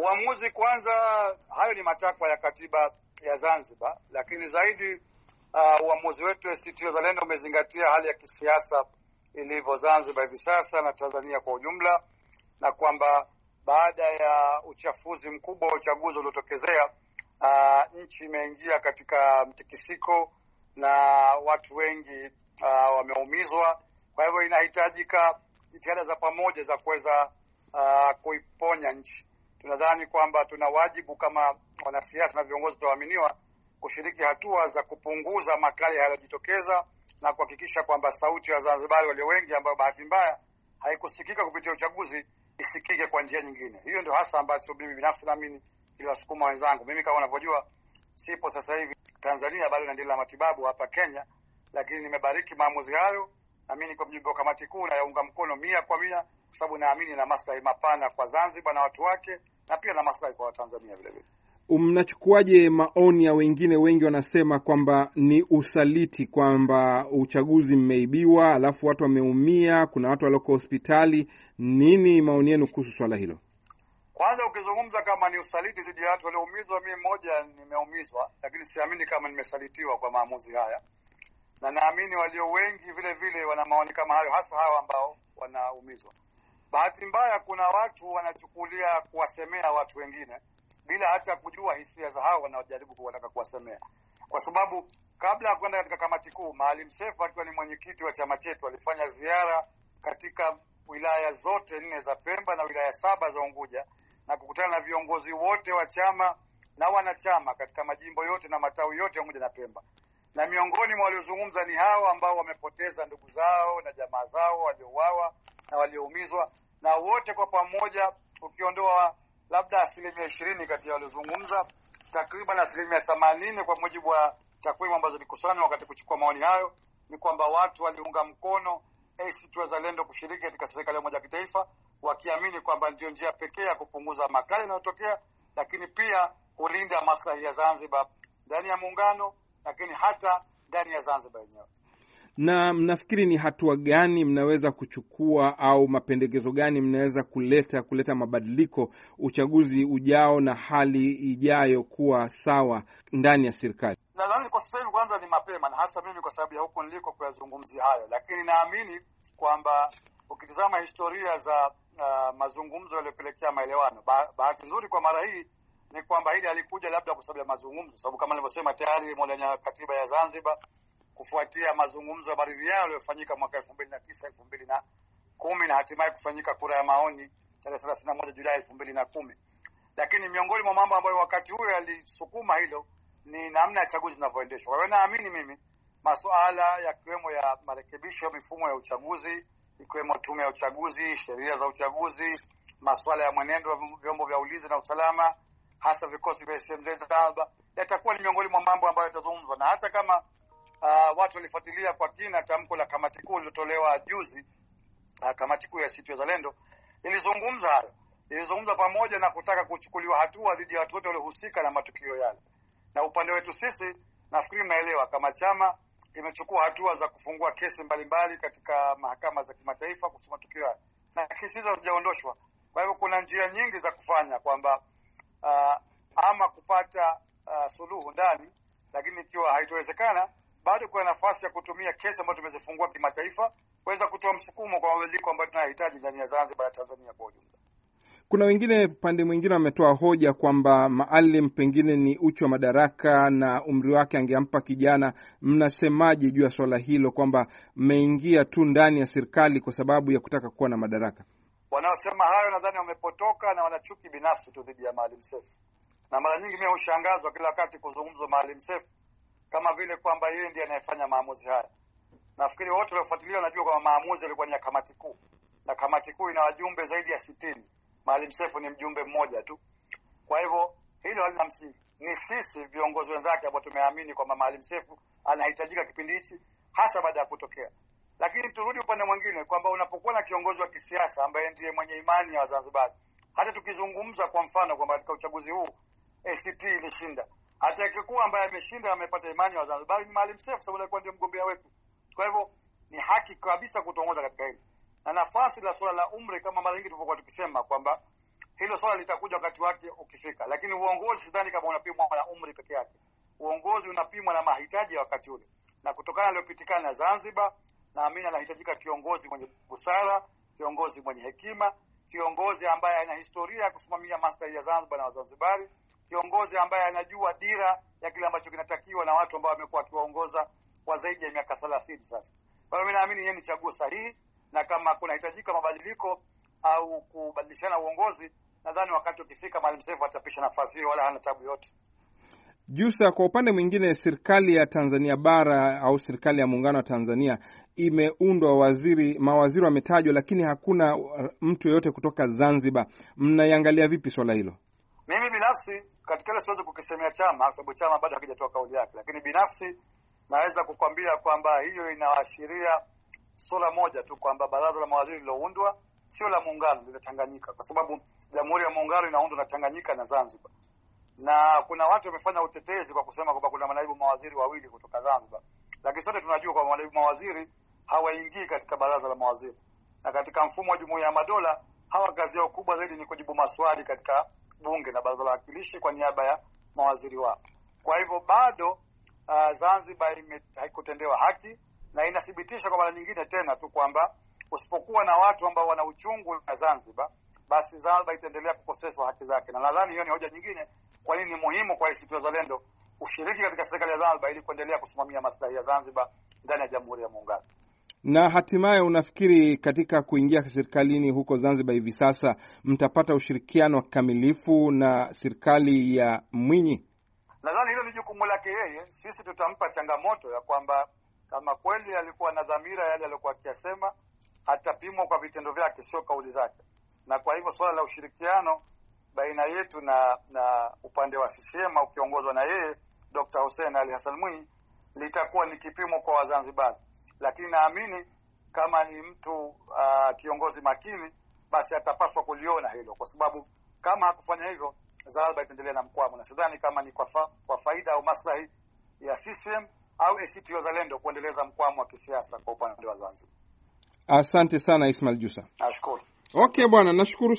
Uamuzi kwanza, hayo ni matakwa ya katiba ya Zanzibar, lakini zaidi uh, uamuzi wetu ACT Wazalendo umezingatia hali ya kisiasa ilivyo Zanzibar hivi sasa na Tanzania kwa ujumla, na kwamba baada ya uchafuzi mkubwa wa uchaguzi uliotokezea, uh, nchi imeingia katika mtikisiko na watu wengi uh, wameumizwa. Kwa hivyo inahitajika jitihada za pamoja za kuweza uh, kuiponya nchi. Tunadhani kwamba tuna wajibu kama wanasiasa na viongozi tunaoaminiwa kushiriki hatua za kupunguza makali yanayojitokeza na kuhakikisha kwamba sauti ya Wazanzibari walio wengi, ambayo bahati mbaya haikusikika kupitia uchaguzi, isikike kwa njia nyingine. Hiyo ndio hasa ambacho mimi binafsi naamini iliwasukuma wenzangu. Mimi kama unavyojua, sipo sasa hivi Tanzania, bado naendelea matibabu hapa Kenya, lakini nimebariki maamuzi hayo, na mimi kwa mjumbe wa kamati kuu nayaunga mkono mia kwa mia, kwa sababu naamini na maslahi mapana kwa Zanzibar na watu wake, na pia na maslahi kwa Watanzania vile vile. Mnachukuaje maoni ya wengine? Wengi wanasema kwamba ni usaliti, kwamba uchaguzi mmeibiwa, alafu watu wameumia, kuna watu walioko hospitali. Nini maoni yenu kuhusu swala hilo? Kwanza, ukizungumza kama ni usaliti dhidi ya watu walioumizwa, mi mmoja nimeumizwa, lakini siamini kama nimesalitiwa kwa maamuzi haya, na naamini walio wengi vile vile wana maoni kama hayo, hasa hawa ambao wanaumizwa. Bahati mbaya, kuna watu wanachukulia kuwasemea watu wengine bila hata kujua hisia za hao wanaojaribu kuwataka kuwasemea, kwa sababu kabla ya kwenda katika kamati kuu, Maalim Seif akiwa ni mwenyekiti wa chama chetu alifanya ziara katika wilaya zote nne za Pemba na wilaya saba za Unguja na kukutana na viongozi wote wa chama na wanachama katika majimbo yote na matawi yote ya Unguja na Pemba, na miongoni mwa waliozungumza ni hao ambao wamepoteza ndugu zao na jamaa zao waliouawa na walioumizwa, na wote kwa pamoja ukiondoa labda asilimia ishirini kati ya waliozungumza, takriban asilimia themanini kwa mujibu wa takwimu ambazo zilikusanywa wakati kuchukua maoni hayo, ni kwamba watu waliunga mkono ACT Wazalendo kushiriki katika serikali ya umoja wa kitaifa, wakiamini kwamba ndio njia pekee ya kupunguza makali yanayotokea, lakini pia kulinda maslahi ya Zanzibar. Ndani ya muungano, lakini hata ndani ya Zanzibar yenyewe na mnafikiri ni hatua gani mnaweza kuchukua au mapendekezo gani mnaweza kuleta kuleta mabadiliko uchaguzi ujao na hali ijayo kuwa sawa ndani ya serikali? Nadhani kwa sasa hivi kwanza ni mapema, na hasa mimi kwa sababu ya huko niliko kuyazungumzia hayo, lakini naamini kwamba ukitizama historia za uh, mazungumzo yaliyopelekea maelewano, bahati nzuri kwa mara hii ni kwamba hili alikuja labda kwa sababu ya mazungumzo, sababu kama nilivyosema tayari ndani katiba ya Zanzibar kufuatia mazungumzo ya maridhiano yaliyofanyika mwaka elfu mbili na tisa elfu mbili na kumi na hatimaye kufanyika kura ya maoni tarehe thelathini na moja Julai elfu mbili na kumi Lakini miongoni mwa mambo ambayo wakati huyo yalisukuma hilo ni namna ya chaguzi zinavyoendeshwa. Kwa hiyo naamini mimi masuala yakiwemo ya marekebisho ya mifumo ya uchaguzi, ikiwemo tume ya uchaguzi, sheria za uchaguzi, masuala ya mwenendo wa vyombo vya ulinzi na usalama, hasa vikosi vya SMZ Zanzibar, yatakuwa ni miongoni mwa mambo ambayo yatazungumzwa na hata kama Uh, watu walifuatilia kwa kina tamko la kamati kuu lililotolewa juzi. Uh, kamati kuu ya ACT Wazalendo ilizungumza hayo, ilizungumza pamoja na kutaka kuchukuliwa hatua dhidi ya watu wote waliohusika na matukio yale. Na upande wetu sisi, nafikiri mnaelewa, kama chama imechukua hatua za kufungua kesi mbalimbali katika mahakama za kimataifa kuhusu matukio yale, na kesi hizo hazijaondoshwa. Kwa hivyo kuna njia nyingi za kufanya kwamba uh, ama kupata uh, suluhu ndani, lakini ikiwa haitowezekana bado kuna nafasi ya kutumia kesi ambazo tumezifungua kimataifa kuweza kutoa msukumo kwa mabadiliko ambayo tunayohitaji ndani ya Zanzibar na Tanzania kwa ujumla. Kuna wengine pande mwingine wametoa hoja kwamba Maalim pengine ni uchu wa madaraka na umri wake angeampa kijana. Mnasemaje juu ya swala hilo, kwamba mmeingia tu ndani ya serikali kwa sababu ya kutaka kuwa na madaraka? Wanaosema hayo nadhani wamepotoka na wanachuki binafsi tu dhidi ya Maalim Seif, na mara nyingi mimi hushangazwa kila wakati kuzungumzwa Maalim Seif kama vile kwamba yeye ndiye anayefanya maamuzi haya. Nafikiri wote waliofuatilia wanajua kwamba maamuzi yalikuwa ni ya kamati kuu, na kamati kuu ina wajumbe zaidi ya sitini. Maalim Seif ni mjumbe mmoja tu. Kwa hivyo hilo halina msingi. Ni sisi viongozi wenzake ambao tumeamini kwamba Maalim Seif anahitajika kipindi hichi, hasa baada ya kutokea. Lakini turudi upande mwingine kwamba unapokuwa na kiongozi wa kisiasa ambaye ndiye mwenye imani ya Wazanzibari, hata tukizungumza kwa mfano kwamba katika uchaguzi huu ACT ilishinda atakayekuwa ambaye ameshinda amepata imani ya Wazanzibari ni Maalim Seif, sababu alikuwa ndio mgombea wetu. Kwa hivyo ni haki kabisa kutongoza katika hili, na nafasi la suala la umri, kama mara nyingi tulivyokuwa tukisema kwamba hilo swala litakuja wakati wake ukifika, lakini uongozi sidhani kama unapimwa na umri peke yake. Uongozi unapimwa na mahitaji ya wakati ule, na kutokana aliyopitikana Zanzibar, naamini anahitajika kiongozi mwenye busara, kiongozi mwenye hekima, kiongozi ambaye ana historia ya kusimamia maslahi ya Zanzibar na Wazanzibari, kiongozi ambaye anajua dira ya kile ambacho kinatakiwa na watu ambao wamekuwa wakiwaongoza kwa zaidi ya miaka thelathini sasa. Kwa hiyo mi naamini yeye ni chaguo sahihi, na kama kunahitajika mabadiliko au kubadilishana uongozi, nadhani wakati ukifika, Maalim Seif atapisha nafasi hiyo, wala hana tabu yote. Jusa, kwa upande mwingine, serikali ya Tanzania bara au serikali ya muungano wa Tanzania imeundwa, waziri mawaziri wametajwa, lakini hakuna mtu yeyote kutoka Zanzibar. Mnaiangalia vipi swala hilo? Mimi binafsi katika ile siwezi kukisemea chama kwa sababu chama bado hakijatoa kauli yake, lakini binafsi naweza kukwambia kwamba hiyo inaashiria suala moja tu kwamba baraza la mawaziri liloundwa sio la muungano, ni Tanganyika, kwa sababu jamhuri ya muungano inaundwa na Tanganyika na Zanzibar, na kuna watu wamefanya utetezi kwa kusema kwamba kuna manaibu mawaziri wawili kutoka Zanzibar, lakini sote tunajua kwamba manaibu mawaziri hawaingii katika baraza la mawaziri, na katika mfumo wa jumuiya ya madola hawa kazi yao kubwa zaidi ni kujibu maswali katika bunge na baraza la wawakilishi kwa niaba ya mawaziri wao. Kwa hivyo bado uh, Zanzibar haikutendewa haki na inathibitisha kwa mara nyingine tena tu kwamba usipokuwa na watu ambao wana uchungu na Zanzibar, basi Zanzibar itaendelea kukoseshwa haki zake, na nadhani hiyo ni hoja nyingine kwa nini ni muhimu kwa ACT Wazalendo ushiriki katika serikali ya Zanzibar ili kuendelea kusimamia maslahi ya Zanzibar ndani ya Jamhuri ya Muungano. Na hatimaye, unafikiri katika kuingia serikalini huko Zanzibar hivi sasa mtapata ushirikiano kamilifu na serikali ya Mwinyi? Nadhani hilo ni jukumu lake yeye. Sisi tutampa changamoto ya kwamba kama kweli alikuwa na dhamira yale aliyokuwa akiyasema, atapimwa kwa vitendo vyake, sio kauli zake. Na kwa hivyo suala la ushirikiano baina yetu na na upande wa CCM ukiongozwa na yeye Dr. Hussein Ali Hassan Mwinyi litakuwa ni kipimo kwa Wazanzibari, lakini naamini kama ni mtu uh, kiongozi makini, basi atapaswa kuliona hilo, kwa sababu kama hakufanya hivyo Zanzibar itaendelea na mkwamo, na sidhani kama ni kwa, fa, kwa faida au maslahi ya CCM au ACT Wazalendo kuendeleza mkwamo wa kisiasa kwa upande wa Zanzibar. Asante sana Ismail Jusa. Nashukuru. Okay bwana, nashukuru sana.